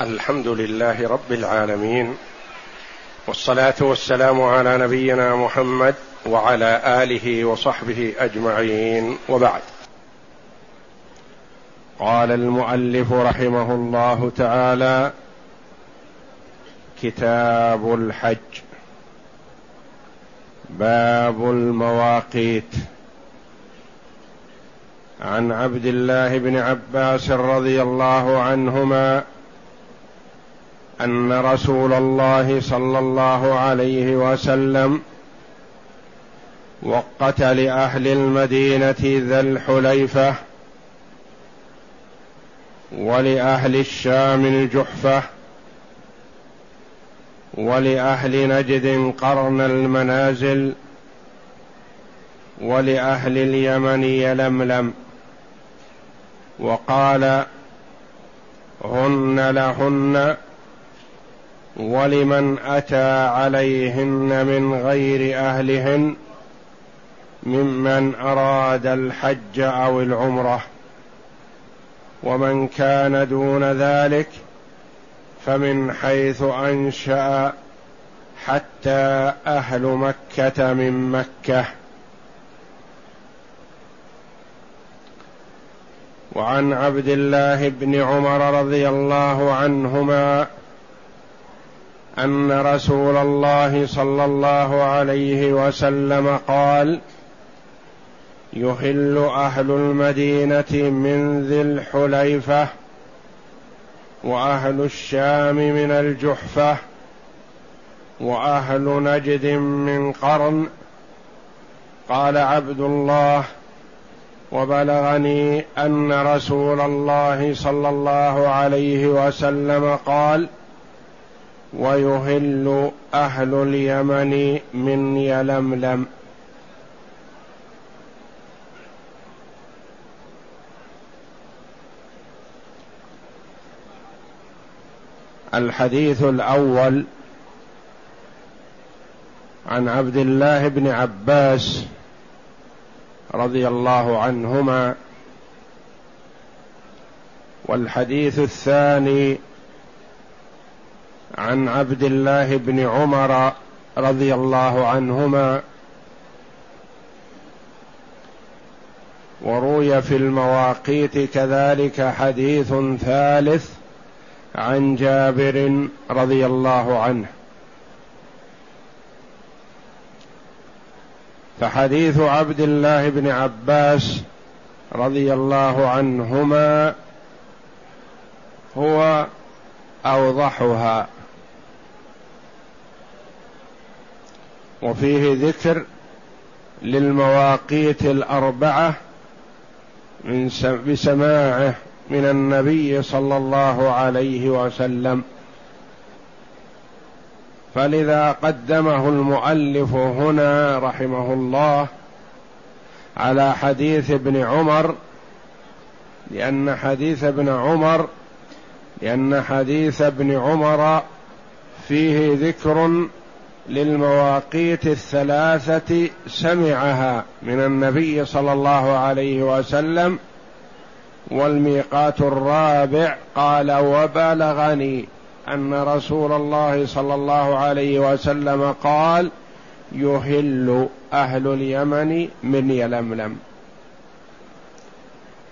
الحمد لله رب العالمين والصلاة والسلام على نبينا محمد وعلى آله وصحبه أجمعين وبعد. قال المؤلف رحمه الله تعالى كتاب الحج باب المواقيت. عن عبد الله بن عباس رضي الله عنهما أن رسول الله صلى الله عليه وسلم وقت لاهل المدينة ذا الحليفة ولأهل الشام الجحفة ولأهل نجد قرن المنازل ولأهل اليمن يلملم وقال هن لهن ولمن أتى عليهن من غير أهلهن ممن أراد الحج أو العمرة. ومن كان دون ذلك فمن حيث أنشأ حتى أهل مكة من مكة. وعن عبد الله بن عمر رضي الله عنهما أن رسول الله صلى الله عليه وسلم قال يحل أهل المدينة من ذي الحليفة وأهل الشام من الجحفة وأهل نجد من قرن. قال عبد الله وبلغني أن رسول الله صلى الله عليه وسلم قال ويهل أهل اليمن من يلملم. الحديث الأول عن عبد الله بن عباس رضي الله عنهما والحديث الثاني عن عبد الله بن عمر رضي الله عنهما وروي في المواقيت كذلك حديث ثالث عن جابر رضي الله عنه. فحديث عبد الله بن عباس رضي الله عنهما هو أوضحها. وفيه ذكر للمواقيت الأربعة من بسماعه من النبي صلى الله عليه وسلم. فلذا قدمه المؤلف هنا رحمه الله على حديث ابن عمر لأن حديث ابن عمر لأن حديث ابن عمر فيه ذكر للمواقيت الثلاثة سمعها من النبي صلى الله عليه وسلم والميقات الرابع قال وبلغني أن رسول الله صلى الله عليه وسلم قال يهل أهل اليمن من يلملم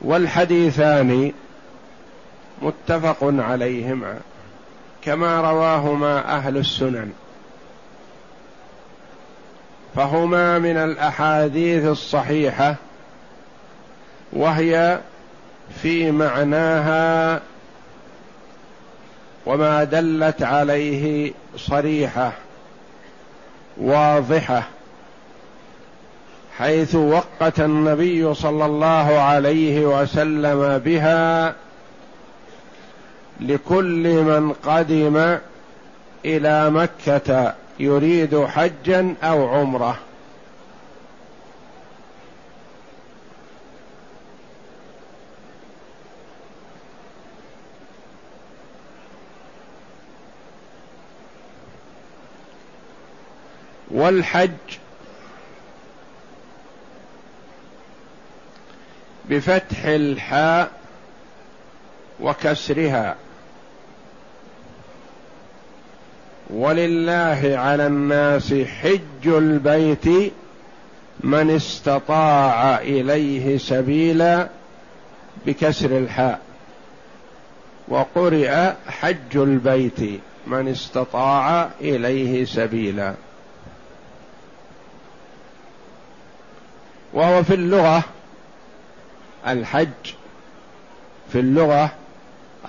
والحديثان متفق عليهما كما رواهما أهل السنن. فهما من الأحاديث الصحيحة وهي في معناها وما دلت عليه صريحة واضحة حيث وقت النبي صلى الله عليه وسلم بها لكل من قدم إلى مكة. يريد حجا أو عمرة. والحج بفتح الحاء وكسرها. ولله على الناس حج البيت من استطاع إليه سبيلا بكسر الحاء. وقرئ حج البيت من استطاع إليه سبيلا. وهو في اللغة الحج في اللغة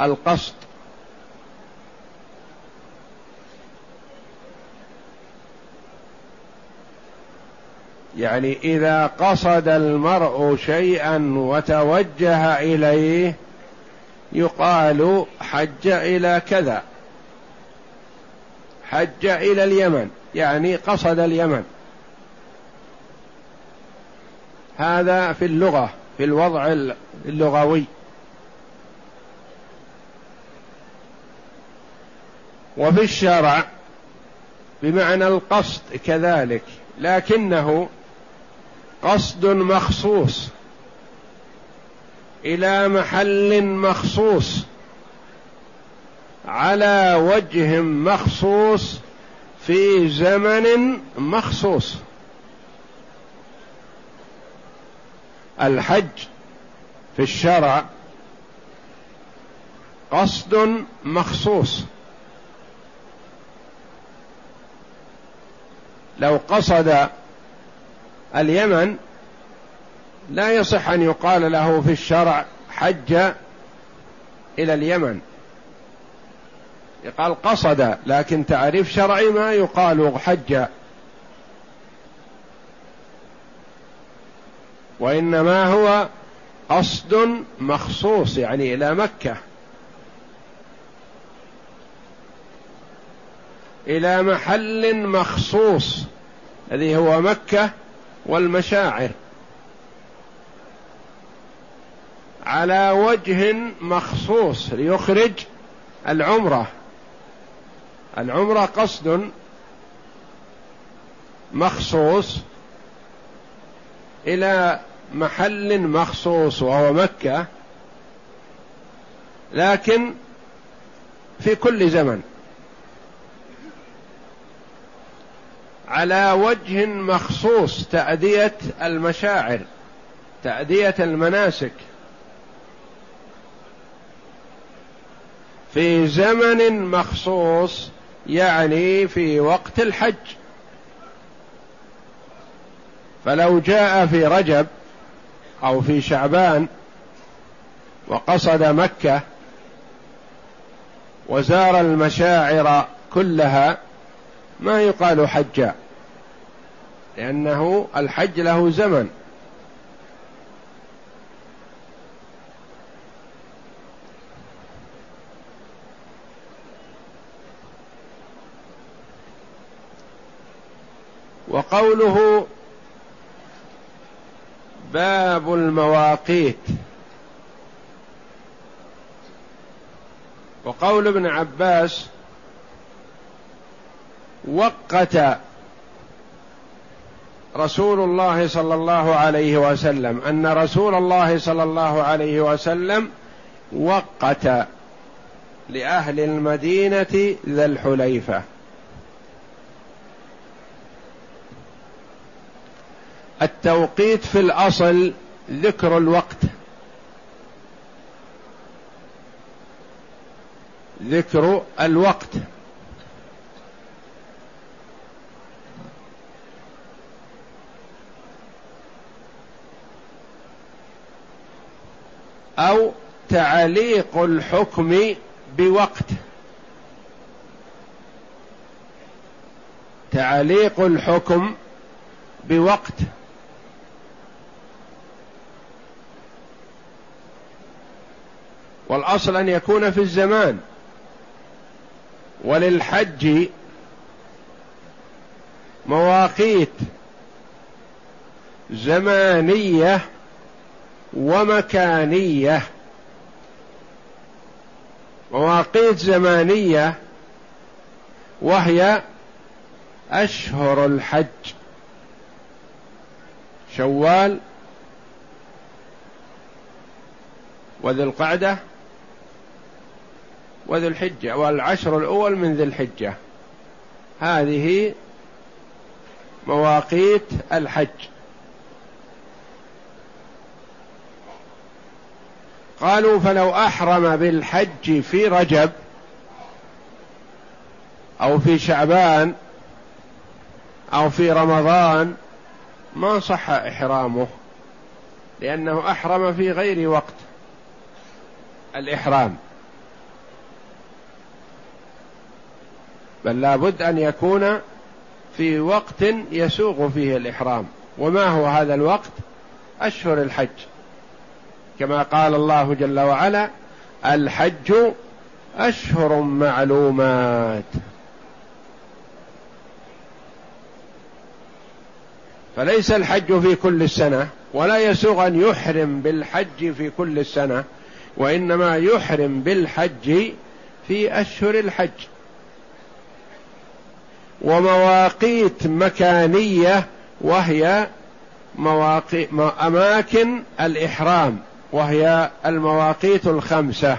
القصد يعني إذا قصد المرء شيئا وتوجه إليه يقال حج إلى كذا. حج إلى اليمن يعني قصد اليمن. هذا في اللغة في الوضع اللغوي. وفي الشرع بمعنى القصد كذلك لكنه قصد مخصوص. إلى محل مخصوص. على وجه مخصوص في زمن مخصوص. الحج في الشرع قصد مخصوص. لو قصد اليمن لا يصح أن يقال له في الشرع حج إلى اليمن. يقال قصد لكن تعريف شرعي ما يقال حج. وإنما هو قصد مخصوص يعني إلى مكة. إلى محل مخصوص الذي هو مكة والمشاعر على وجه مخصوص ليخرج العمرة. العمرة قصد مخصوص إلى محل مخصوص وهو مكة لكن في كل زمن. على وجه مخصوص تأدية المشاعر تأدية المناسك. في زمن مخصوص يعني في وقت الحج. فلو جاء في رجب أو في شعبان وقصد مكة وزار المشاعر كلها ما يقال حجا لأنه الحج له زمن. وقوله باب المواقيت وقول ابن عباس وقت رسول الله صلى الله عليه وسلم أن رسول الله صلى الله عليه وسلم وقت لأهل المدينة ذا الحليفة. التوقيت في الأصل ذكر الوقت. ذكر الوقت. أو تعليق الحكم بوقت. تعليق الحكم بوقت. والأصل أن يكون في الزمان. وللحج مواقيت زمانية ومكانية. مواقيت زمانية وهي أشهر الحج. شوال وذي القعدة وذي الحجة والعشر الأول من ذي الحجة. هذه مواقيت الحج. قالوا فلو أحرم بالحج في رجب أو في شعبان أو في رمضان ما صح إحرامه لأنه أحرم في غير وقت الإحرام. بل لابد أن يكون في وقت يسوغ فيه الإحرام. وما هو هذا الوقت؟ أشهر الحج. كما قال الله جل وعلا الحج أشهر معلومات. فليس الحج في كل السنة ولا يسوغ أن يحرم بالحج في كل السنة وإنما يحرم بالحج في أشهر الحج. ومواقيت مكانية وهي مواقي أماكن الإحرام. وهي المواقيت الخمسة.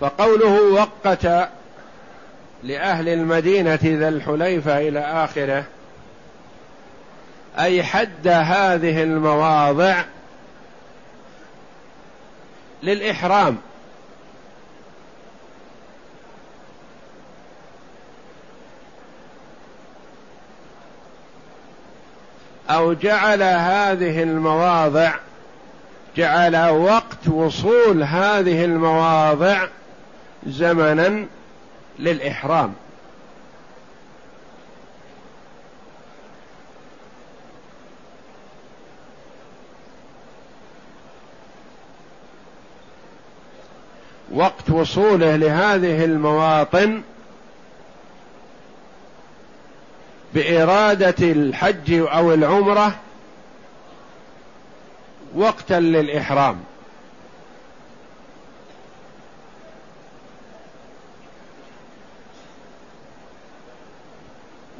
فقوله وقت لأهل المدينة ذا الحليفة إلى آخره أي حد هذه المواضع للإحرام. أو جعل هذه المواضع جعل وقت وصول هذه المواضع زمنا للإحرام. وقت وصوله لهذه المواطن بإرادة الحج أو العمرة وقتا للإحرام.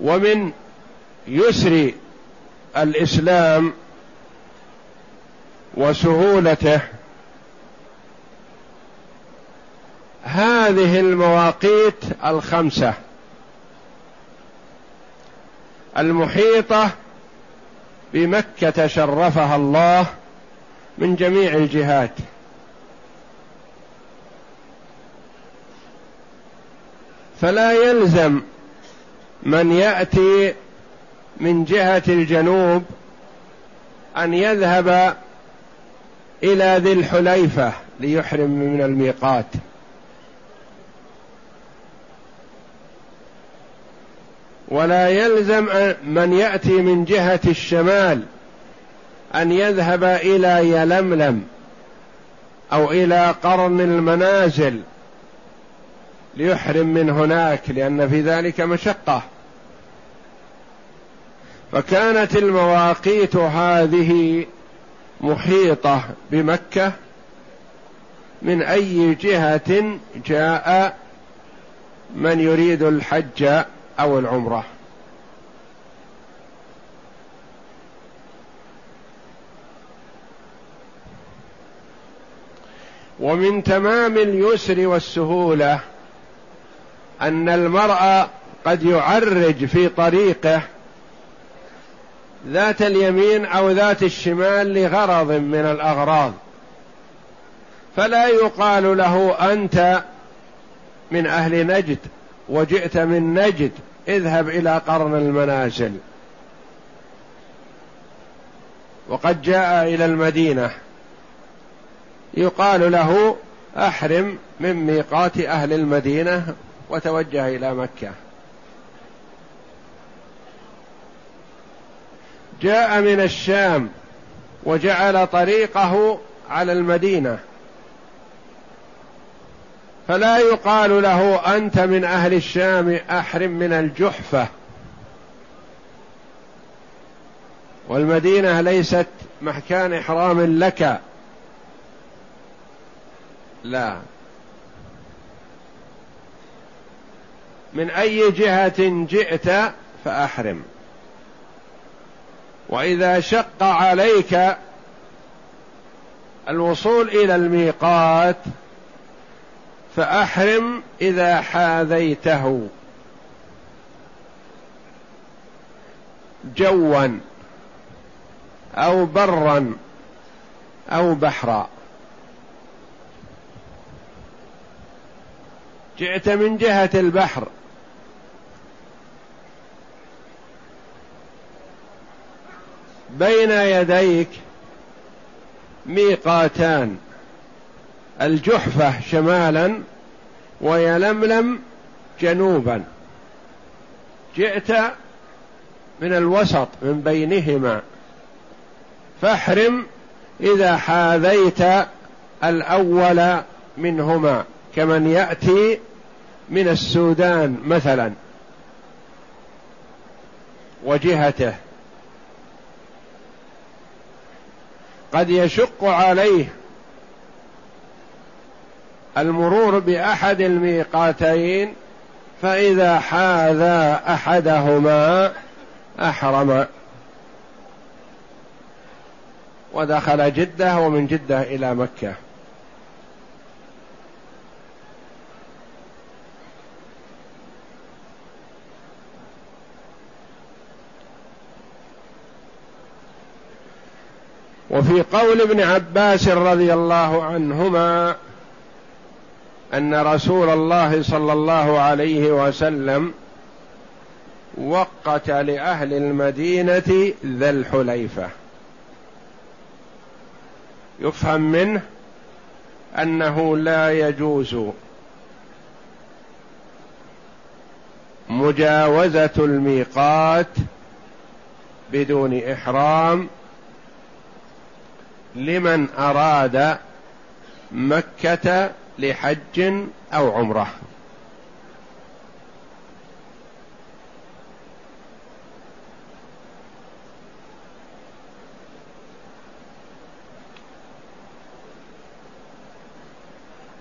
ومن يسر الإسلام وسهولته هذه المواقيت الخمسة. المحيطة بمكة شرفها الله من جميع الجهات. فلا يلزم من يأتي من جهة الجنوب أن يذهب إلى ذي الحليفة ليحرم من الميقات. ولا يلزم من يأتي من جهة الشمال أن يذهب إلى يلملم أو إلى قرن المنازل ليحرم من هناك لأن في ذلك مشقة. فكانت المواقيت هذه محيطة بمكة من أي جهة جاء من يريد الحج أو العمرة. ومن تمام اليسر والسهولة أن المرء قد يعرج في طريقه ذات اليمين أو ذات الشمال لغرض من الأغراض. فلا يقال له أنت من أهل نجد وجئت من نجد. اذهب إلى قرن المنازل. وقد جاء إلى المدينة. يقال له أحرم من ميقات أهل المدينة وتوجه إلى مكة. جاء من الشام وجعل طريقه على المدينة. فلا يقال له أنت من أهل الشام أحرم من الجحفة. والمدينة ليست مكان إحرام لك. لا. من أي جهة جئت فأحرم. وإذا شق عليك الوصول إلى الميقات فأحرم إذا حاذيته. جوا أو برا أو بحرا. جئت من جهة البحر. بين يديك ميقاتان. الجحفة شمالا ويلملم جنوبا. جئت من الوسط من بينهما. فاحرم إذا حاذيت الأول منهما كمن يأتي من السودان مثلا. وجهته. قد يشق عليه المرور بأحد الميقاتين فإذا حاذى أحدهما أحرم. ودخل جدة ومن جدة إلى مكة. وفي قول ابن عباس رضي الله عنهما أن رسول الله صلى الله عليه وسلم وقت لأهل المدينة ذا الحليفة. يفهم منه أنه لا يجوز مجاوزة الميقات بدون إحرام لمن أراد مكة لحج أو عمرة.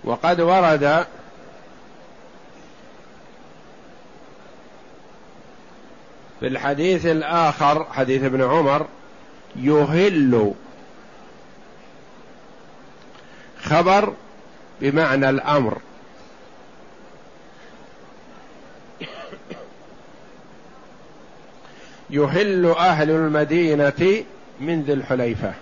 وقد ورد في الحديث الآخر حديث ابن عمر يهل خبر بمعنى الأمر. يهل أهل المدينة من ذي الحليفة.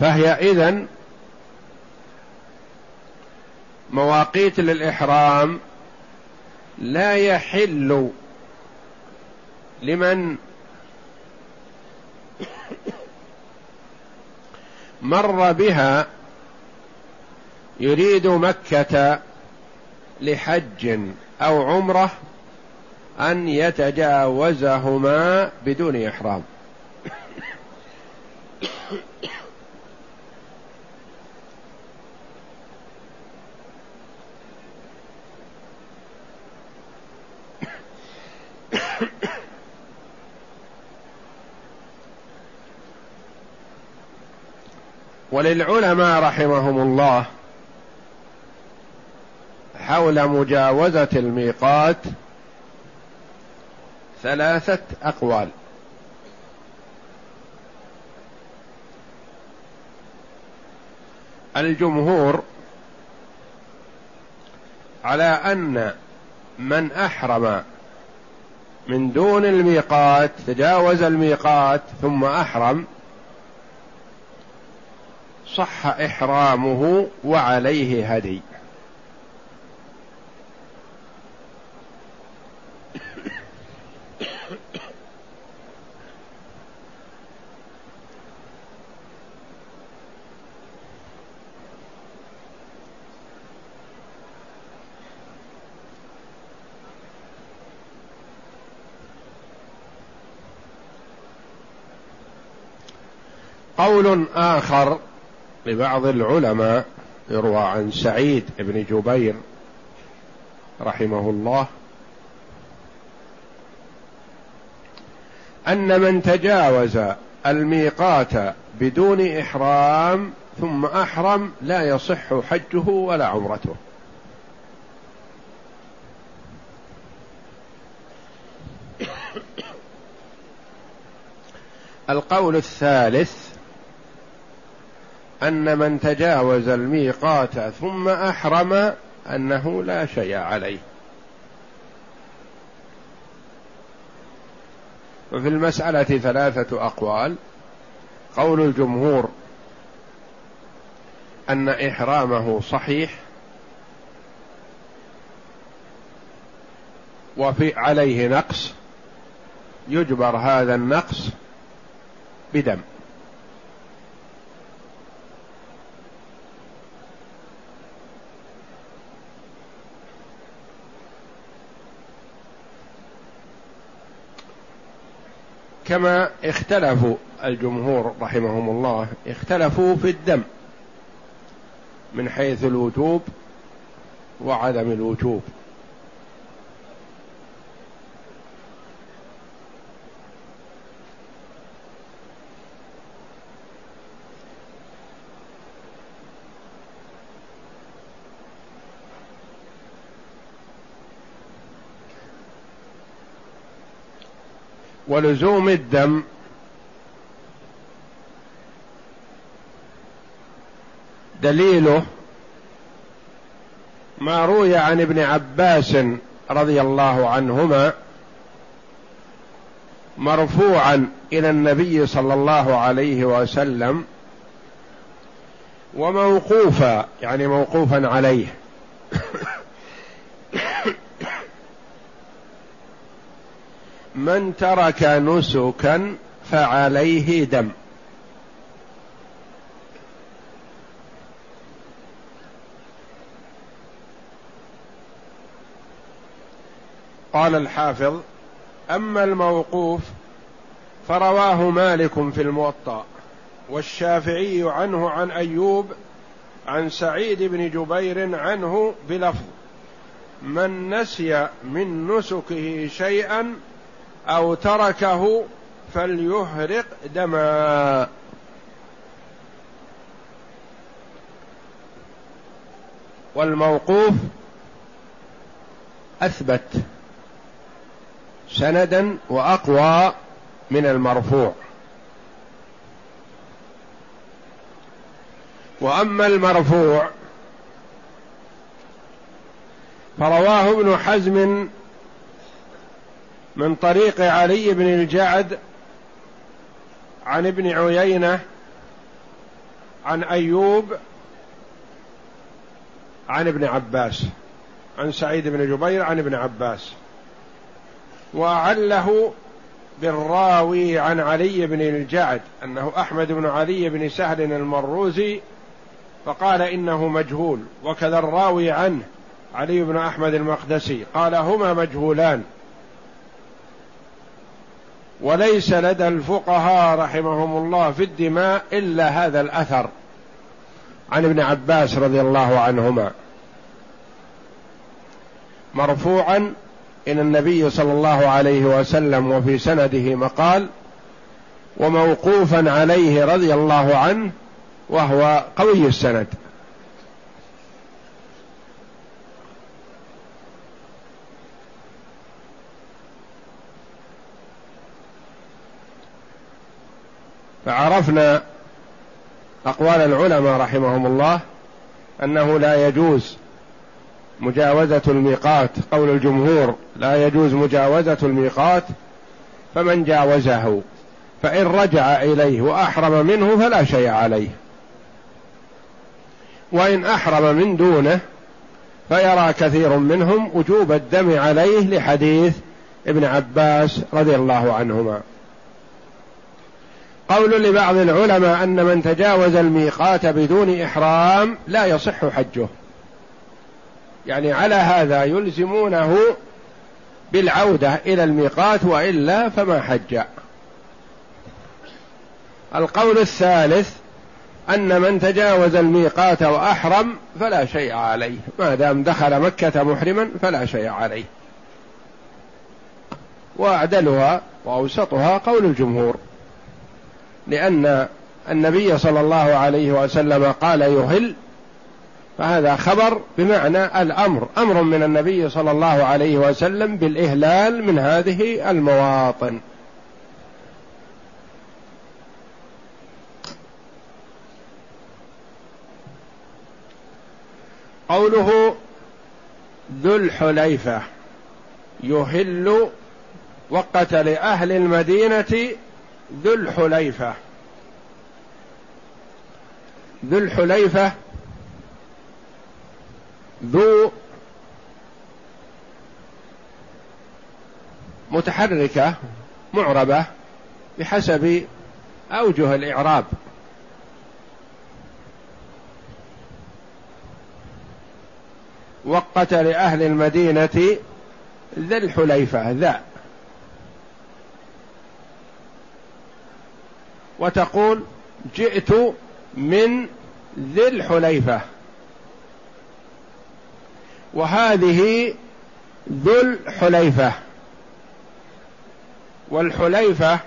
فهي إذن مواقيت للإحرام لا يحل لمن مر بها يريد مكة لحج أو عمرة أن يتجاوزهما بدون إحرام. وللعلماء رحمهم الله حول مجاوزة الميقات ثلاثة أقوال. الجمهور على أن من أحرم من دون الميقات تجاوز الميقات ثم أحرم صح إحرامه وعليه هدي. قول آخر. لبعض العلماء يروى عن سعيد بن جبير رحمه الله أن من تجاوز الميقات بدون إحرام ثم أحرم لا يصح حجه ولا عمرته. القول الثالث أن من تجاوز الميقات ثم أحرم أنه لا شيء عليه. وفي المسألة ثلاثة أقوال. قول الجمهور أن إحرامه صحيح وفي عليه نقص يجبر هذا النقص بدم. كما اختلفوا الجمهور رحمهم الله اختلفوا في الدم من حيث الوجوب وعدم الوجوب. ولزوم الدم. دليله ما روي عن ابن عباس رضي الله عنهما مرفوعا إلى النبي صلى الله عليه وسلم وموقوفا يعني موقوفا عليه. من ترك نسكا فعليه دم. قال الحافظ أما الموقوف فرواه مالك في الموطأ والشافعي عنه عن أيوب عن سعيد بن جبير عنه بلفظ من نسي من نسكه شيئا أو تركه فليهرق دما. والموقوف أثبت سندا وأقوى من المرفوع. وأما المرفوع فرواه ابن حزم من طريق علي بن الجعد عن ابن عيينة عن أيوب عن ابن عباس عن سعيد بن جبير عن ابن عباس وعله بالراوي عن علي بن الجعد أنه أحمد بن علي بن سهل المروزي فقال إنه مجهول وكذا الراوي عنه علي بن أحمد المقدسي قال هما مجهولان وليس لدى الفقهاء رحمهم الله في الدماء إلا هذا الأثر. عن ابن عباس رضي الله عنهما. مرفوعا إلى النبي صلى الله عليه وسلم وفي سنده مقال وموقوفا عليه رضي الله عنه وهو قوي السند. فعرفنا أقوال العلماء رحمهم الله أنه لا يجوز مجاوزة الميقات قول الجمهور لا يجوز مجاوزة الميقات فمن جاوزه فإن رجع إليه وأحرم منه فلا شيء عليه. وإن أحرم من دونه فيرى كثير منهم وجوب الدم عليه لحديث ابن عباس رضي الله عنهما. قول لبعض العلماء أن من تجاوز الميقات بدون إحرام لا يصح حجه. يعني على هذا يلزمونه بالعودة إلى الميقات وإلا فما حج. القول الثالث أن من تجاوز الميقات وأحرم فلا شيء عليه. ما دام دخل مكة محرما فلا شيء عليه. وأعدلها وأوسطها قول الجمهور. لأن النبي صلى الله عليه وسلم قال يهل فهذا خبر بمعنى الأمر أمر من النبي صلى الله عليه وسلم بالإهلال من هذه المواطن. قوله ذو الحليفة يهل وقت لأهل المدينة ذو الحليفة. ذو الحليفة ذو متحركة معربة بحسب أوجه الإعراب. وقت لأهل المدينة ذا الحليفة ذا. وتقول جئت من ذي الحليفة. وهذه ذو الحليفة. والحليفة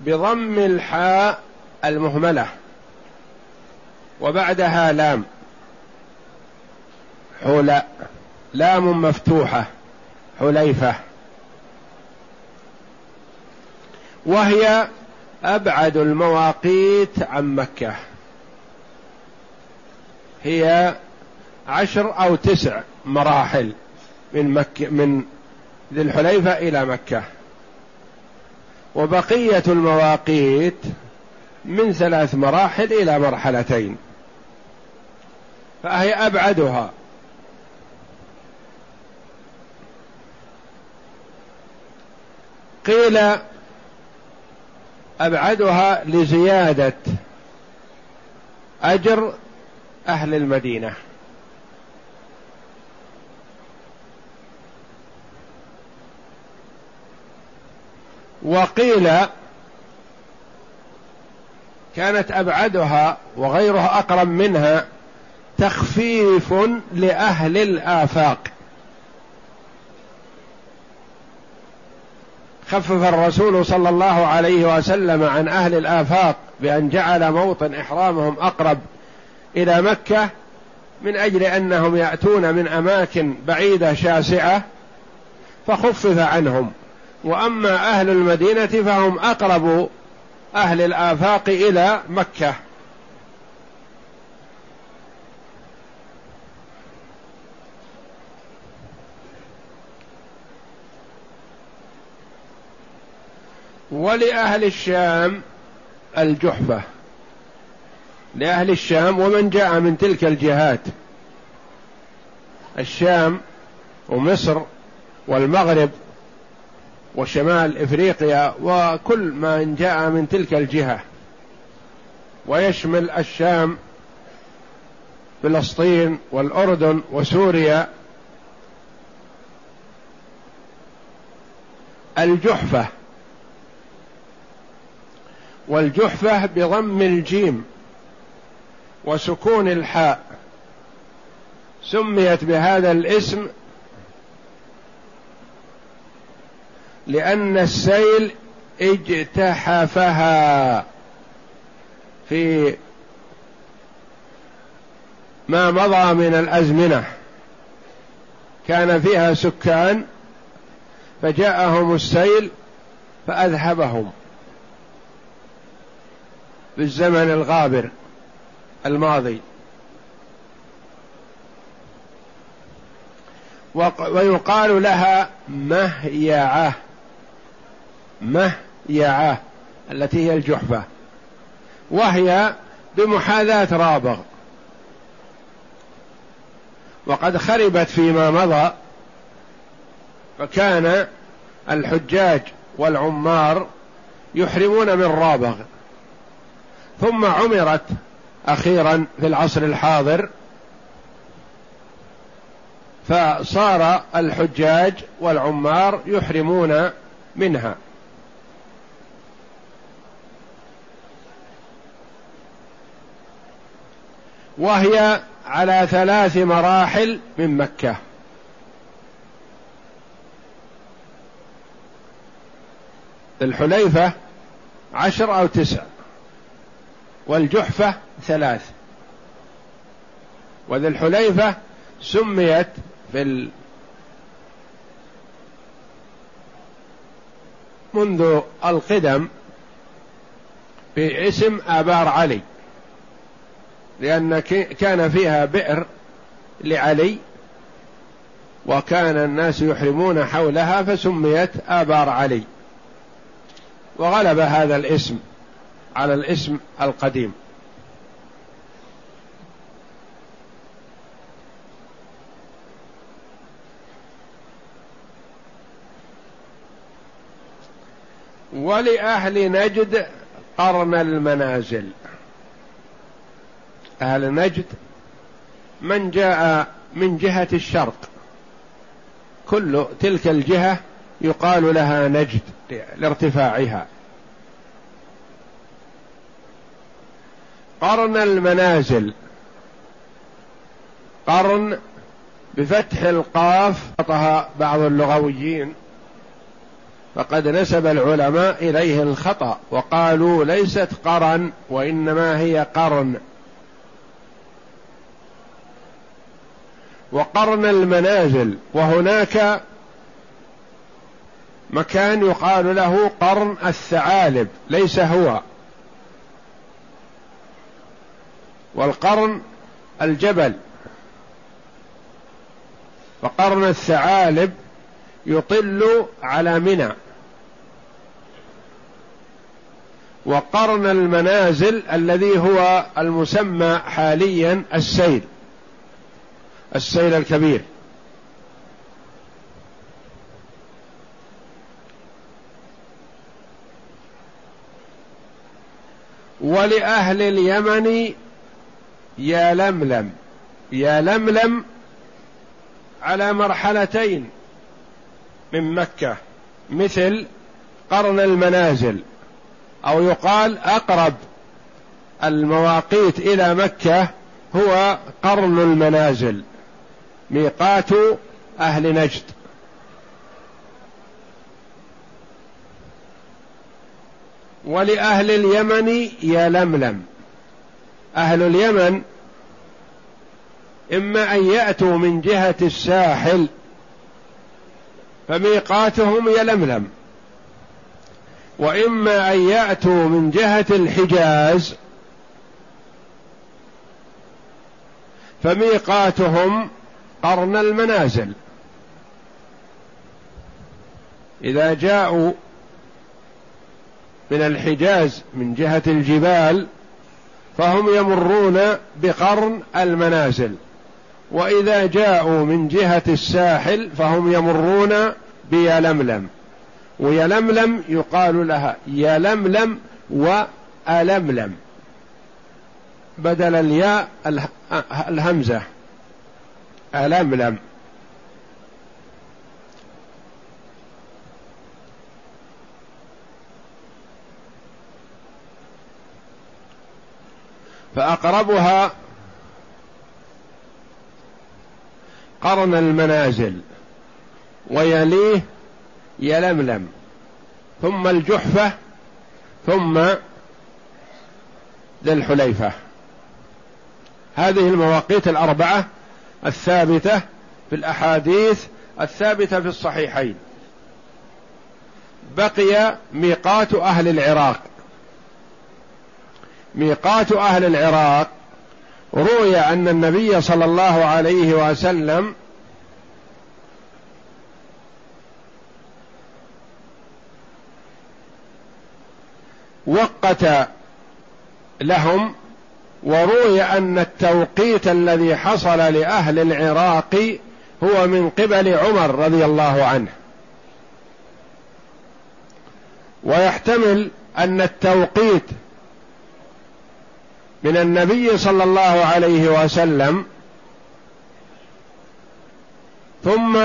بضم الحاء المهملة وبعدها لام. حول لام مفتوحة حليفة. وهي أبعد المواقيت عن مكة. هي عشر أو تسع مراحل من مكة من ذي الحليفة إلى مكة. وبقية المواقيت من ثلاث مراحل إلى مرحلتين. فهي أبعدها. قيل أبعدها لزيادة أجر أهل المدينة. وقيل كانت أبعدها وغيرها أقرب منها تخفيف لأهل الآفاق. خفف الرسول صلى الله عليه وسلم عن أهل الآفاق بأن جعل موطن إحرامهم أقرب إلى مكة من أجل أنهم يأتون من أماكن بعيدة شاسعة فخفف عنهم. وأما أهل المدينة فهم أقرب أهل الآفاق إلى مكة. ولأهل الشام الجحفة. لأهل الشام ومن جاء من تلك الجهات. الشام ومصر والمغرب وشمال إفريقيا وكل من جاء من تلك الجهة. ويشمل الشام فلسطين والأردن وسوريا الجحفة. والجحفة بضم الجيم وسكون الحاء. سميت بهذا الاسم لأن السيل اجتحفها في ما مضى من الأزمنة. كان فيها سكان فجاءهم السيل فأذهبهم. في الزمن الغابر الماضي. ويقال لها مهيعة مهيعة التي هي الجحفة. وهي بمحاذاة رابغ. وقد خربت فيما مضى فكان الحجاج والعمار يحرمون من رابغ. ثم عمرت أخيرا في العصر الحاضر. فصار الحجاج والعمار يحرمون منها. وهي على ثلاث مراحل من مكة. الحليفة عشر أو تسع. والجحفة ثلاث وذي الحليفة سميت في. منذ القدم باسم آبار علي لأن كان فيها بئر لعلي وكان الناس يحرمون حولها فسميت آبار علي وغلب هذا الاسم على الاسم القديم. ولأهل نجد قرن المنازل. أهل نجد من جاء من جهة الشرق. كل تلك الجهة يقال لها نجد لارتفاعها. قرن المنازل. قرن بفتح القاف قطها بعض اللغويين. فقد نسب العلماء إليه الخطأ وقالوا ليست قرن وإنما هي قرن. وقرن المنازل وهناك مكان يقال له قرن الثعالب ليس هو. والقرن الجبل. وقرن الثعالب يطل على منى. وقرن المنازل الذي هو المسمى حاليا السيل السيل الكبير. ولأهل اليمن يا لملم يا لملم على مرحلتين من مكة مثل قرن المنازل أو يقال أقرب المواقيت إلى مكة هو قرن المنازل ميقات أهل نجد. ولأهل اليمن يلملم أهل اليمن إما أن يأتوا من جهة الساحل فميقاتهم يلملم. وإما أن يأتوا من جهة الحجاز فميقاتهم قرن المنازل. إذا جاءوا من الحجاز من جهة الجبال فهم يمرون بقرن المنازل. وإذا جاءوا من جهة الساحل فهم يمرون بيلملم. ويلملم يقال لها يلملم وألملم. بدل الياء الهمزة. ألملم. فأقربها قرن المنازل ويليه يلملم ثم الجحفة ثم ذي الحليفة. هذه المواقيت الأربعة الثابتة في الأحاديث الثابتة في الصحيحين. بقي ميقات أهل العراق. ميقات أهل العراق روي أن النبي صلى الله عليه وسلم وقت لهم وروي أن التوقيت الذي حصل لأهل العراق هو من قبل عمر رضي الله عنه. ويحتمل أن التوقيت من النبي صلى الله عليه وسلم ثم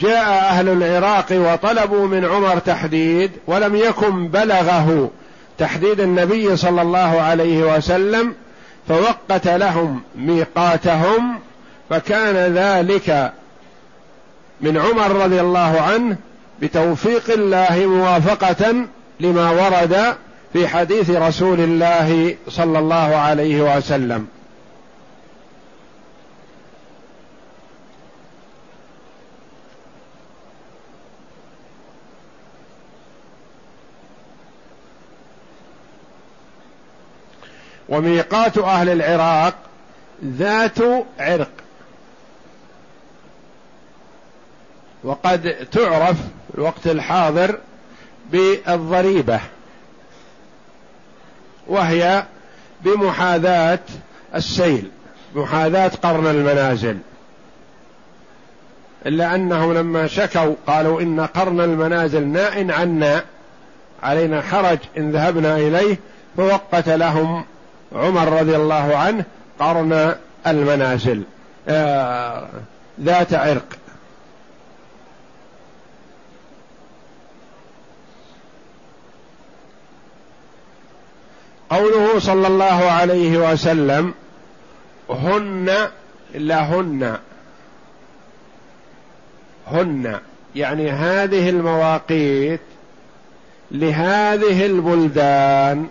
جاء أهل العراق وطلبوا من عمر تحديد ولم يكن بلغه تحديد النبي صلى الله عليه وسلم فوقت لهم ميقاتهم فكان ذلك من عمر رضي الله عنه بتوفيق الله موافقة لما ورد في حديث رسول الله صلى الله عليه وسلم. وميقات أهل العراق ذات عرق. وقد تعرف الوقت الحاضر بالضريبة. وهي بمحاذاة السيل محاذاة قرن المنازل. إلا أنهم لما شكوا قالوا إن قرن المنازل ناء عنا علينا حرج إن ذهبنا إليه فوقت لهم عمر رضي الله عنه قرن المنازل. آه ذات عرق. قوله صلى الله عليه وسلم هن لهن هن يعني هذه المواقيت لهذه البلدان.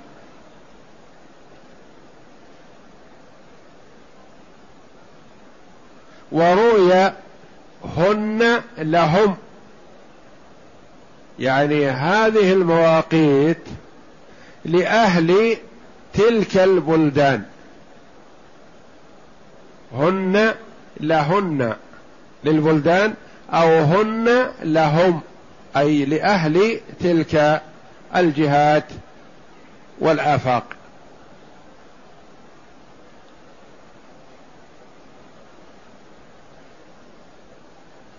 وروي هن لهم يعني هذه المواقيت لأهل تلك البلدان. هن لهن للبلدان أو هن لهم أي لأهل تلك الجهات والآفاق.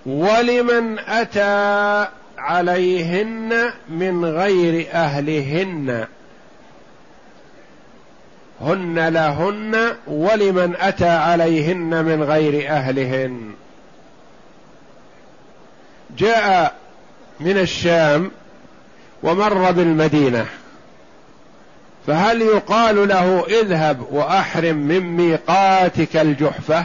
ولمن أتى عليهن من غير أهلهن. هن لهن ولمن أتى عليهن من غير أهلهن. جاء من الشام ومر بالمدينة فهل يقال له اذهب وأحرم من ميقاتك الجحفة؟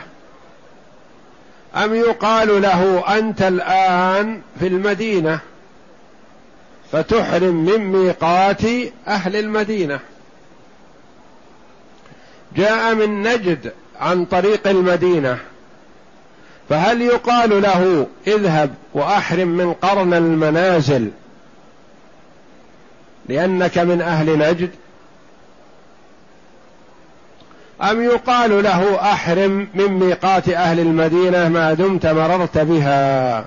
أم يقال له أنت الآن في المدينة فتحرم من ميقات أهل المدينة؟ جاء من نجد عن طريق المدينة فهل يقال له اذهب وأحرم من قرن المنازل لأنك من أهل نجد؟ أم يقال له أحرم من ميقات أهل المدينة ما دمت مررت بها؟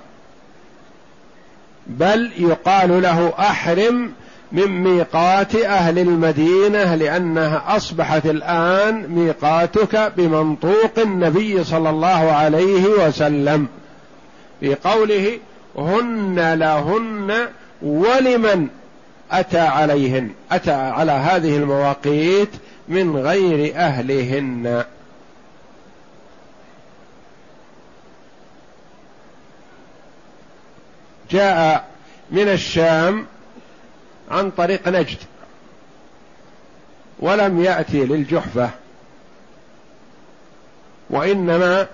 بل يقال له أحرم من ميقات أهل المدينة لأنها أصبحت الآن ميقاتك بمنطوق النبي صلى الله عليه وسلم. في قوله هن لهن ولمن أتى عليهن أتى على هذه المواقيت من غير أهلهن. جاء من الشام عن طريق نجد. ولم يأتي للجحفة. وإنما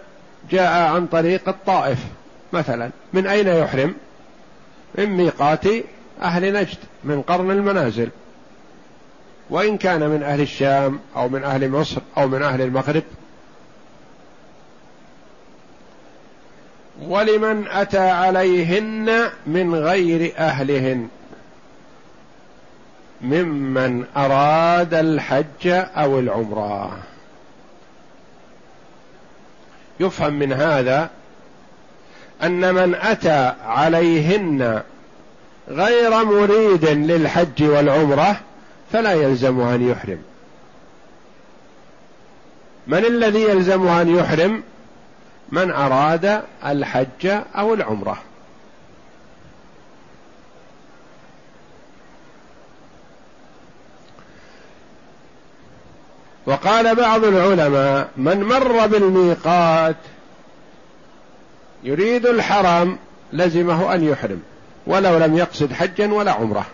جاء عن طريق الطائف مثلا. من أين يحرم؟ من ميقات أهل نجد من قرن المنازل. وإن كان من أهل الشام أو من أهل مصر أو من أهل المغرب. ولمن أتى عليهن من غير أهلهن. ممن أراد الحج أو العمرة. يفهم من هذا أن من أتى عليهن غير مريد للحج والعمرة فلا يلزمه أن يحرم. من الذي يلزمه أن يحرم؟ من أراد الحج أو العمرة. وقال بعض العلماء من مر بالميقات يريد الحرم لزمه أن يحرم ولو لم يقصد حجا ولا عمرة.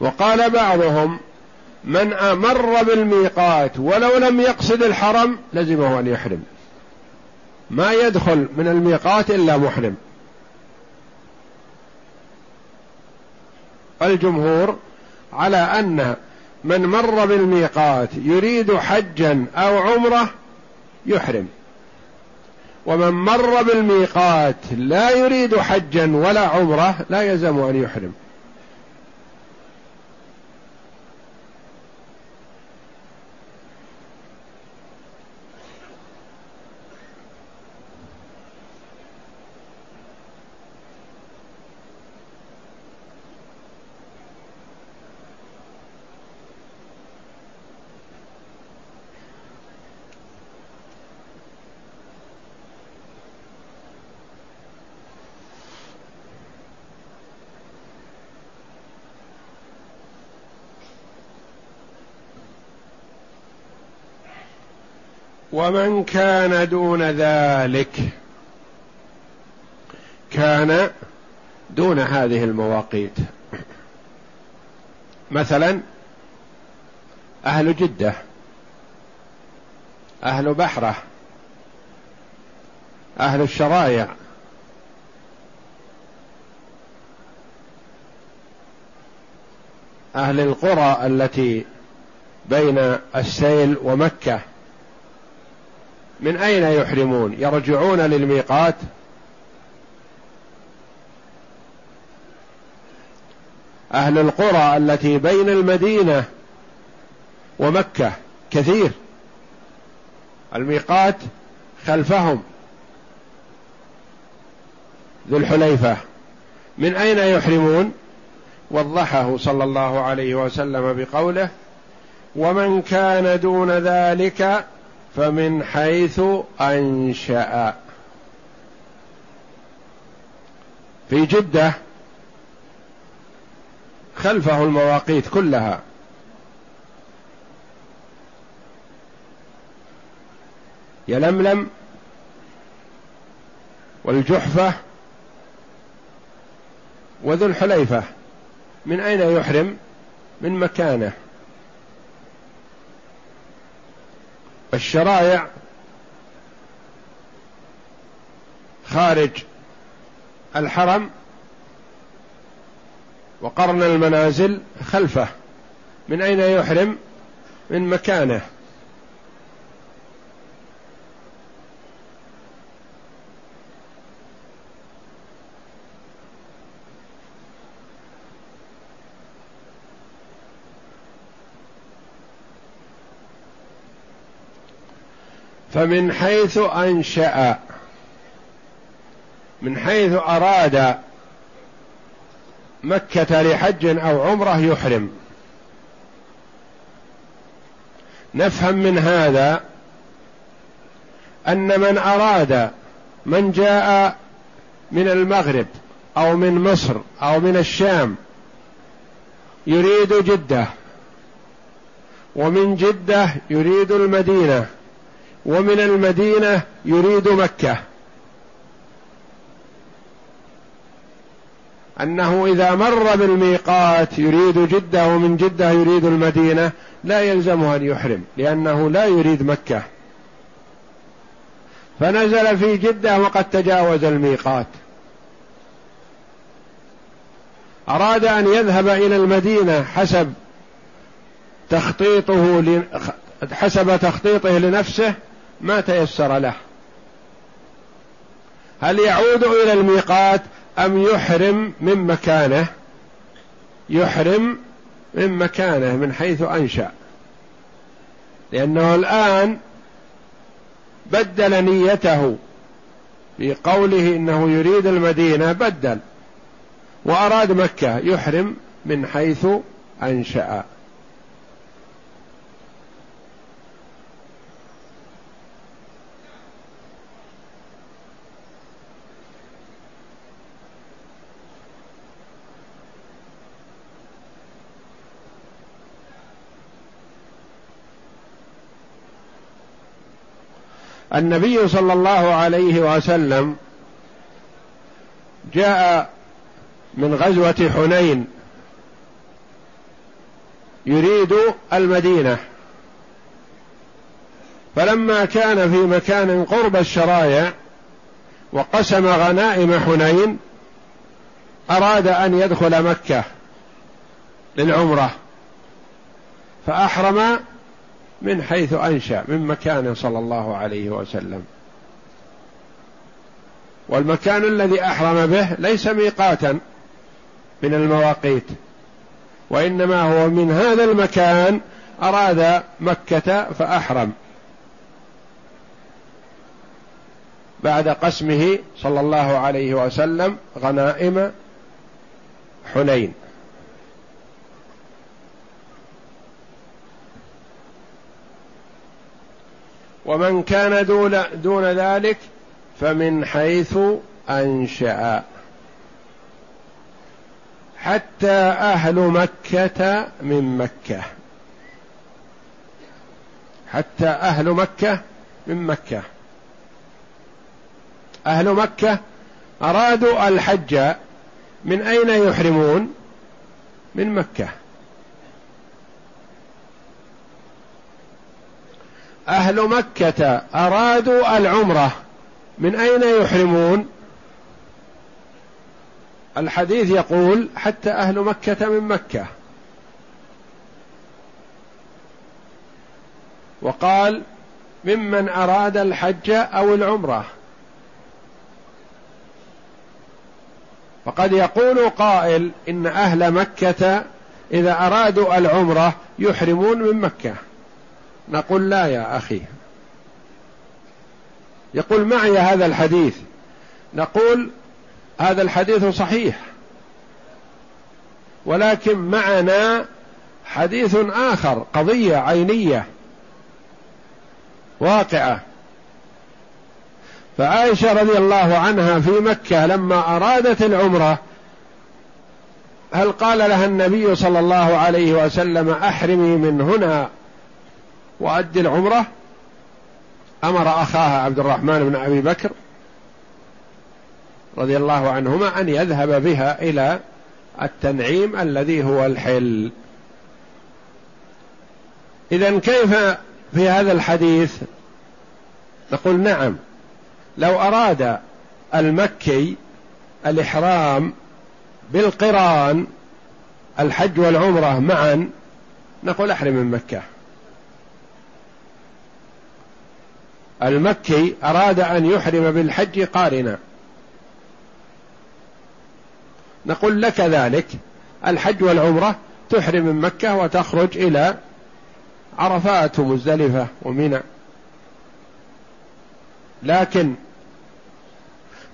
وقال بعضهم من مر بالميقات ولو لم يقصد الحرم لزمه أن يحرم. ما يدخل من الميقات إلا محرم. الجمهور على أن من مر بالميقات يريد حجا أو عمرة يحرم. ومن مر بالميقات لا يريد حجا ولا عمرة لا يلزم أن يحرم. ومن كان دون ذلك كان دون هذه المواقيت. مثلا أهل جدة أهل بحرة أهل الشرايع أهل القرى التي بين السيل ومكة. من أين يحرمون؟ يرجعون للميقات؟ أهل القرى التي بين المدينة ومكة كثير. الميقات خلفهم. ذو الحليفة. من أين يحرمون؟ وضحه صلى الله عليه وسلم بقوله ومن كان دون ذلك فمن حيث أنشأ. في جدة خلفه المواقيت كلها. يلملم والجحفة وذو الحليفة. من أين يحرم؟ من مكانه. الشرائع خارج الحرم وقرن المنازل خلفه. من أين يحرم؟ من مكانه. فمن حيث أنشأ من حيث أراد مكة لحج أو عمرة يحرم. نفهم من هذا أن من أراد من جاء من المغرب أو من مصر أو من الشام يريد جدة ومن جدة يريد المدينة. ومن المدينة يريد مكة. أنه إذا مر بالميقات يريد جدة ومن جدة يريد المدينة لا يلزمه أن يحرم لأنه لا يريد مكة. فنزل في جدة وقد تجاوز الميقات. أراد أن يذهب إلى المدينة حسب تخطيطه حسب تخطيطه لنفسه ما تيسر له. هل يعود إلى الميقات أم يحرم من مكانه؟ يحرم من مكانه من حيث أنشأ. لأنه الآن بدل نيته في قوله إنه يريد المدينة بدل. وأراد مكة يحرم من حيث أنشأ. النبي صلى الله عليه وسلم جاء من غزوة حنين يريد المدينة. فلما كان في مكان قرب الشرايع وقسم غنائم حنين أراد أن يدخل مكة للعمرة. فأحرم من حيث أنشأ من مكان صلى الله عليه وسلم. والمكان الذي أحرم به ليس ميقاتا من المواقيت وإنما هو من هذا المكان أراد مكة فأحرم. بعد قسمه صلى الله عليه وسلم غنائم حنين. ومن كان دون دون ذلك فمن حيث أنشأ. حتى أهل مكة من مكة. حتى أهل مكة من مكة. أهل مكة أرادوا الحج من أين يحرمون؟ من مكة. أهل مكة أرادوا العمرة. من أين يحرمون؟ الحديث يقول حتى أهل مكة من مكة. وقال ممن أراد الحج أو العمرة. فقد يقول قائل إن أهل مكة إذا أرادوا العمرة يحرمون من مكة. نقول لا يا أخي. يقول معي هذا الحديث. نقول هذا الحديث صحيح. ولكن معنا حديث آخر قضية عينية. واقعة. فعائشة رضي الله عنها في مكة لما أرادت العمرة هل قال لها النبي صلى الله عليه وسلم أحرمي من هنا؟ وأد العمرة أمر أخاها عبد الرحمن بن أبي بكر رضي الله عنهما أن يذهب بها إلى التنعيم الذي هو الحل. إذا كيف في هذا الحديث؟ نقول نعم لو أراد المكي الإحرام بالقران الحج والعمرة معا نقول أحرم من مكة. المكي أراد أن يحرم بالحج قارنا. نقول لك ذلك. الحج والعمرة تحرم من مكة وتخرج إلى عرفات ومزدلفة ومنى. لكن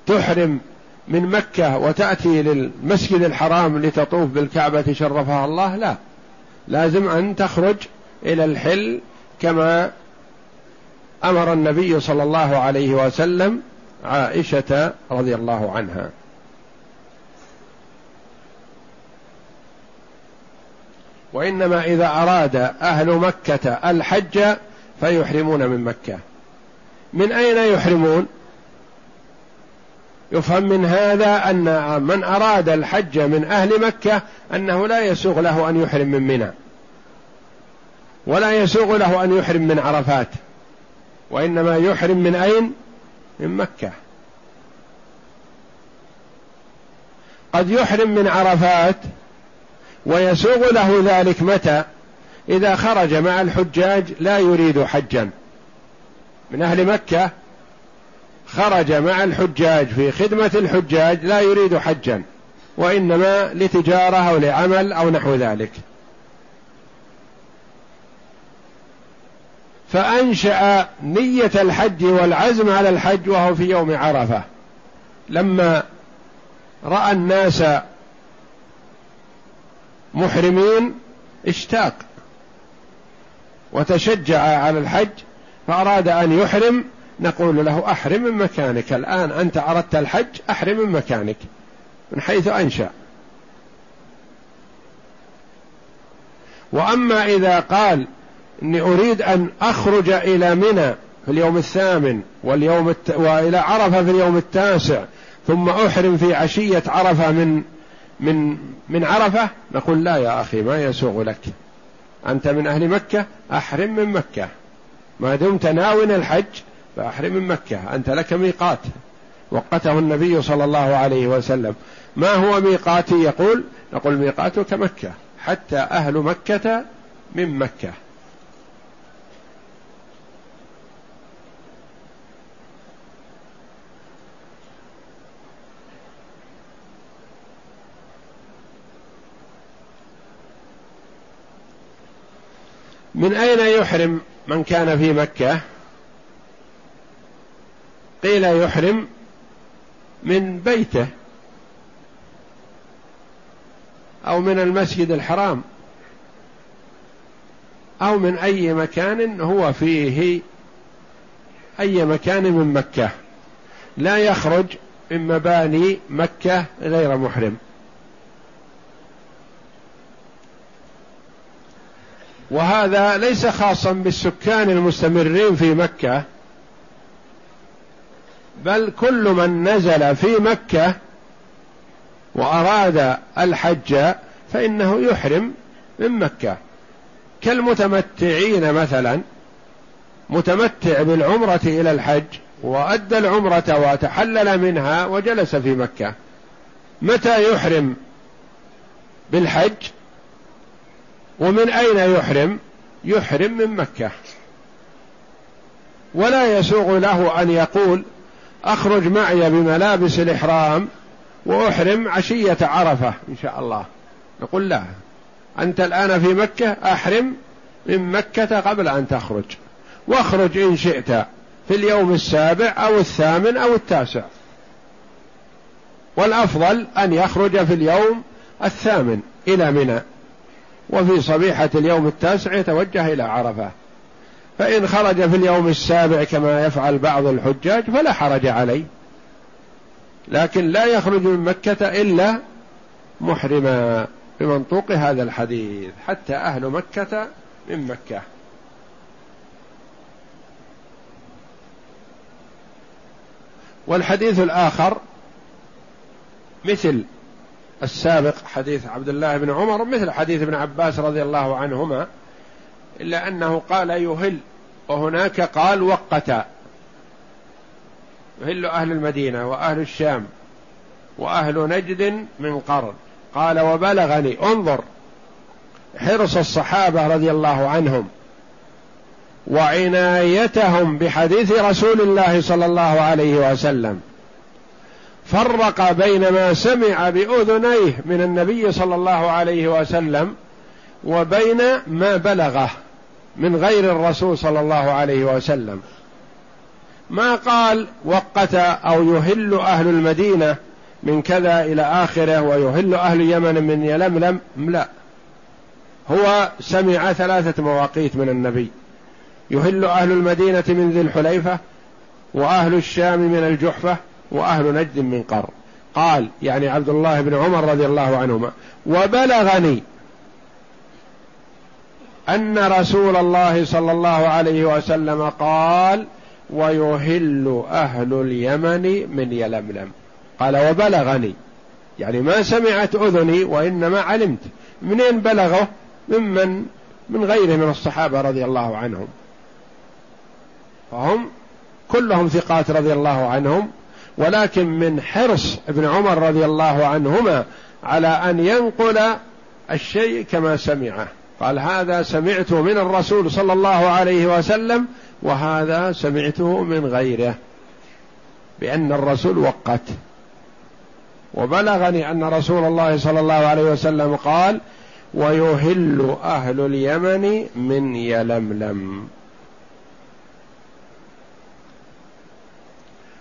تحرم من مكة وتأتي للمسجد الحرام لتطوف بالكعبة شرفها الله؟ لا. لازم أن تخرج إلى الحل كما أمر النبي صلى الله عليه وسلم عائشة رضي الله عنها. وإنما إذا أراد أهل مكة الحج فيحرمون من مكة. من أين يحرمون؟ يفهم من هذا أن من أراد الحج من أهل مكة أنه لا يسوغ له أن يحرم من منى. ولا يسوغ له أن يحرم من عرفات. وإنما يحرم من أين؟ من مكة قد يحرم من عرفات ويسوغ له ذلك متى؟ إذا خرج مع الحجاج لا يريد حجا من أهل مكة خرج مع الحجاج في خدمة الحجاج لا يريد حجا وإنما لتجارة أو لعمل أو نحو ذلك فأنشأ نية الحج والعزم على الحج وهو في يوم عرفة. لما رأى الناس محرمين اشتاق وتشجع على الحج فأراد أن يحرم. نقول له أحرم من مكانك. الآن أنت أردت الحج أحرم من مكانك من حيث أنشأ. وأما إذا قال إني أريد أن أخرج إلى منى في اليوم الثامن واليوم الت... وإلى عرفة في اليوم التاسع ثم أحرم في عشية عرفة من من من عرفة؟ نقول لا يا أخي ما يسوغ لك. أنت من أهل مكة؟ أحرم من مكة. ما دمت ناوي الحج؟ فأحرم من مكة. أنت لك ميقات. وقته النبي صلى الله عليه وسلم. ما هو ميقاتي؟ يقول نقول ميقاتك مكة. حتى أهل مكة من مكة. من أين يحرم من كان في مكة؟ قيل يحرم من بيته أو من المسجد الحرام أو من أي مكان هو فيه أي مكان من مكة. لا يخرج من مباني مكة غير محرم. وهذا ليس خاصا بالسكان المستمرين في مكة بل كل من نزل في مكة وأراد الحج فإنه يحرم من مكة. كالمتمتعين مثلا متمتع بالعمرة إلى الحج وأدى العمرة وتحلل منها وجلس في مكة. متى يحرم بالحج؟ ومن أين يحرم؟ يحرم من مكة. ولا يسوغ له أن يقول أخرج معي بملابس الإحرام وأحرم عشية عرفة إن شاء الله. نقول لا. أنت الآن في مكة أحرم من مكة قبل أن تخرج. واخرج إن شئت في اليوم السابع أو الثامن أو التاسع. والأفضل أن يخرج في اليوم الثامن إلى منى. وفي صبيحة اليوم التاسع يتوجه إلى عرفة. فإن خرج في اليوم السابع كما يفعل بعض الحجاج فلا حرج عليه. لكن لا يخرج من مكة إلا محرما بمنطوق هذا الحديث. حتى أهل مكة من مكة. والحديث الآخر مثل السابق حديث عبد الله بن عمر مثل حديث ابن عباس رضي الله عنهما إلا أنه قال يهل وهناك قال وقت. يهل أهل المدينة وأهل الشام وأهل نجد من قرن. قال وبلغني انظر حرص الصحابة رضي الله عنهم وعنايتهم بحديث رسول الله صلى الله عليه وسلم. فرق بين ما سمع بأذنيه من النبي صلى الله عليه وسلم وبين ما بلغه من غير الرسول صلى الله عليه وسلم. ما قال وقت أو يهل أهل المدينة من كذا إلى آخره ويهل أهل اليمن من يلملم؟ لا. هو سمع ثلاثة مواقيت من النبي. يهل أهل المدينة من ذي الحليفة وأهل الشام من الجحفة وأهل نجد من قر قال يعني عبد الله بن عمر رضي الله عنهما وبلغني أن رسول الله صلى الله عليه وسلم قال ويهل أهل اليمن من يلملم. قال وبلغني. يعني ما سمعت أذني وإنما علمت. منين بلغه؟ ممن؟ من غيره من الصحابة رضي الله عنهم. فهم كلهم ثقات رضي الله عنهم. ولكن من حرص ابن عمر رضي الله عنهما على أن ينقل الشيء كما سمعه. قال هذا سمعته من الرسول صلى الله عليه وسلم وهذا سمعته من غيره بأن الرسول وقت. وبلغني أن رسول الله صلى الله عليه وسلم قال ويهل أهل اليمن من يلملم.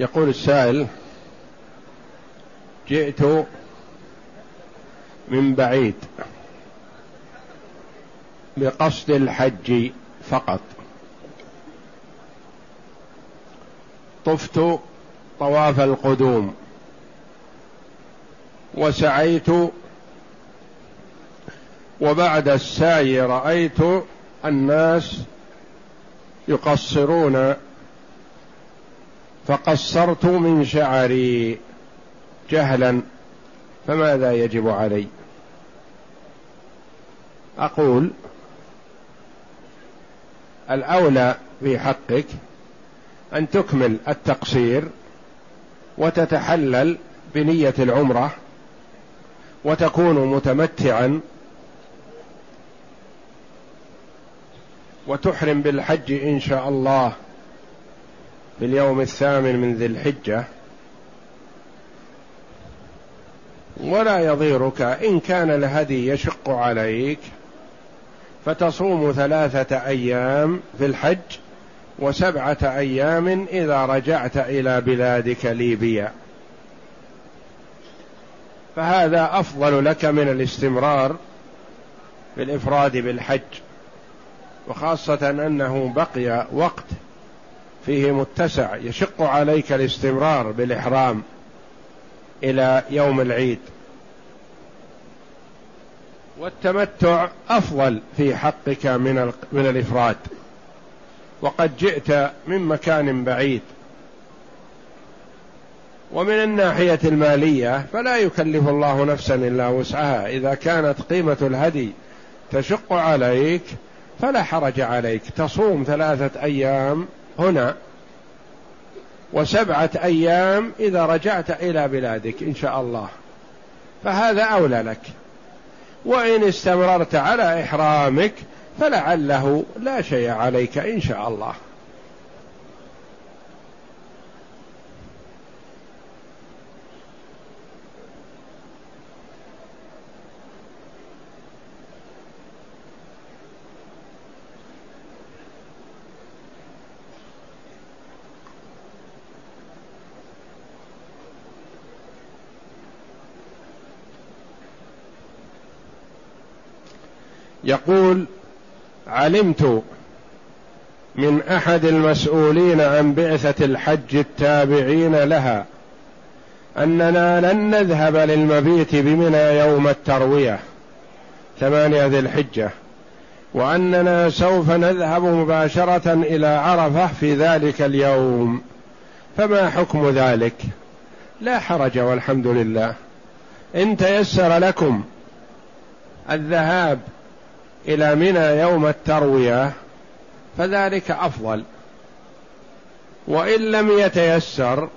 يقول السائل جئت من بعيد بقصد الحج فقط. طفت طواف القدوم وسعيت وبعد السعي رأيت الناس يقصرون فقصرت من شعري جهلا فماذا يجب علي؟ أقول الأولى في حقك أن تكمل التقصير وتتحلل بنية العمرة وتكون متمتعا وتحرم بالحج إن شاء الله. في اليوم الثامن من ذي الحجة. ولا يضيرك إن كان الهدي يشق عليك فتصوم ثلاثة أيام في الحج وسبعة أيام إذا رجعت إلى بلادك ليبيا. فهذا أفضل لك من الاستمرار بالافراد بالحج وخاصة أنه بقي وقت فيه متسع يشق عليك الاستمرار بالإحرام إلى يوم العيد. والتمتع أفضل في حقك من من الإفراد. وقد جئت من مكان بعيد. ومن الناحية المالية فلا يكلف الله نفسا إلا وسعها. إذا كانت قيمة الهدي تشق عليك فلا حرج عليك. تصوم ثلاثة أيام هنا وسبعة أيام إذا رجعت إلى بلادك إن شاء الله. فهذا أولى لك. وإن استمررت على إحرامك فلعله لا شيء عليك إن شاء الله. يقول علمت من أحد المسؤولين عن بعثة الحج التابعين لها أننا لن نذهب للمبيت بمنى يوم التروية ثمانية ذي الحجة وأننا سوف نذهب مباشرة إلى عرفة في ذلك اليوم. فما حكم ذلك؟ لا حرج والحمد لله. إن تيسر لكم الذهاب إلى منى يوم التروية فذلك أفضل. وإن لم يتيسر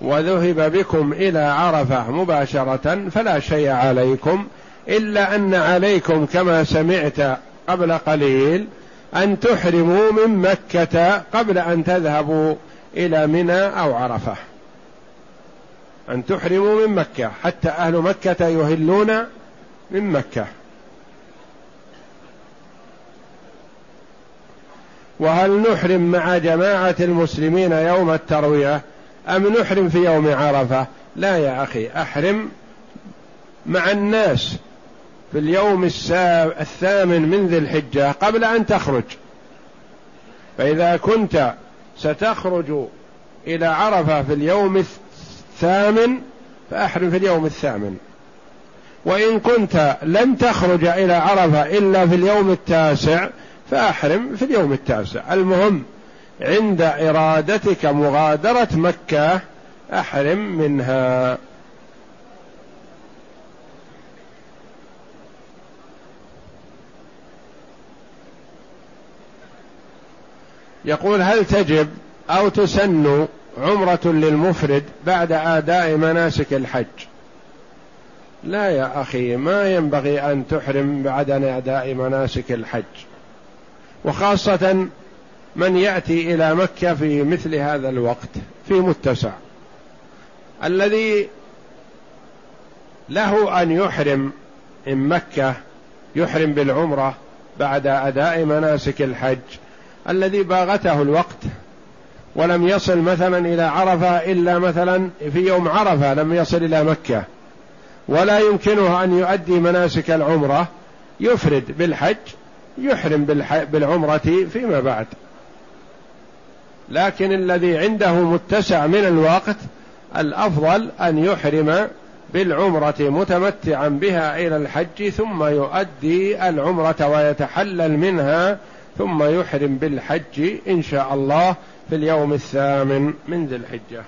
وذهب بكم إلى عرفة مباشرة فلا شيء عليكم إلا أن عليكم كما سمعت قبل قليل أن تحرموا من مكة قبل أن تذهبوا إلى منى أو عرفة. أن تحرموا من مكة حتى أهل مكة يهلون من مكة. وهل نحرم مع جماعة المسلمين يوم التروية؟ أم نحرم في يوم عرفة؟ لا يا أخي أحرم مع الناس في اليوم الثامن من ذي الحجة قبل أن تخرج. فإذا كنت ستخرج إلى عرفة في اليوم الثامن فأحرم في اليوم الثامن. وإن كنت لن تخرج إلى عرفة إلا في اليوم التاسع فأحرم في اليوم التاسع. المهم عند إرادتك مغادرة مكة أحرم منها. يقول هل تجب أو تسن عمرة للمفرد بعد أداء مناسك الحج؟ لا يا أخي ما ينبغي أن تحرم بعد أداء مناسك الحج. وخاصة من يأتي إلى مكة في مثل هذا الوقت في متسع. الذي له أن يحرم من مكة يحرم بالعمرة بعد أداء مناسك الحج الذي باغته الوقت ولم يصل مثلا إلى عرفة إلا مثلا في يوم عرفة لم يصل إلى مكة. ولا يمكنه أن يؤدي مناسك العمرة يفرد بالحج يحرم بالعمرة فيما بعد. لكن الذي عنده متسع من الوقت الأفضل أن يحرم بالعمرة متمتعا بها إلى الحج ثم يؤدي العمرة ويتحلل منها ثم يحرم بالحج إن شاء الله في اليوم الثامن من ذي الحجة.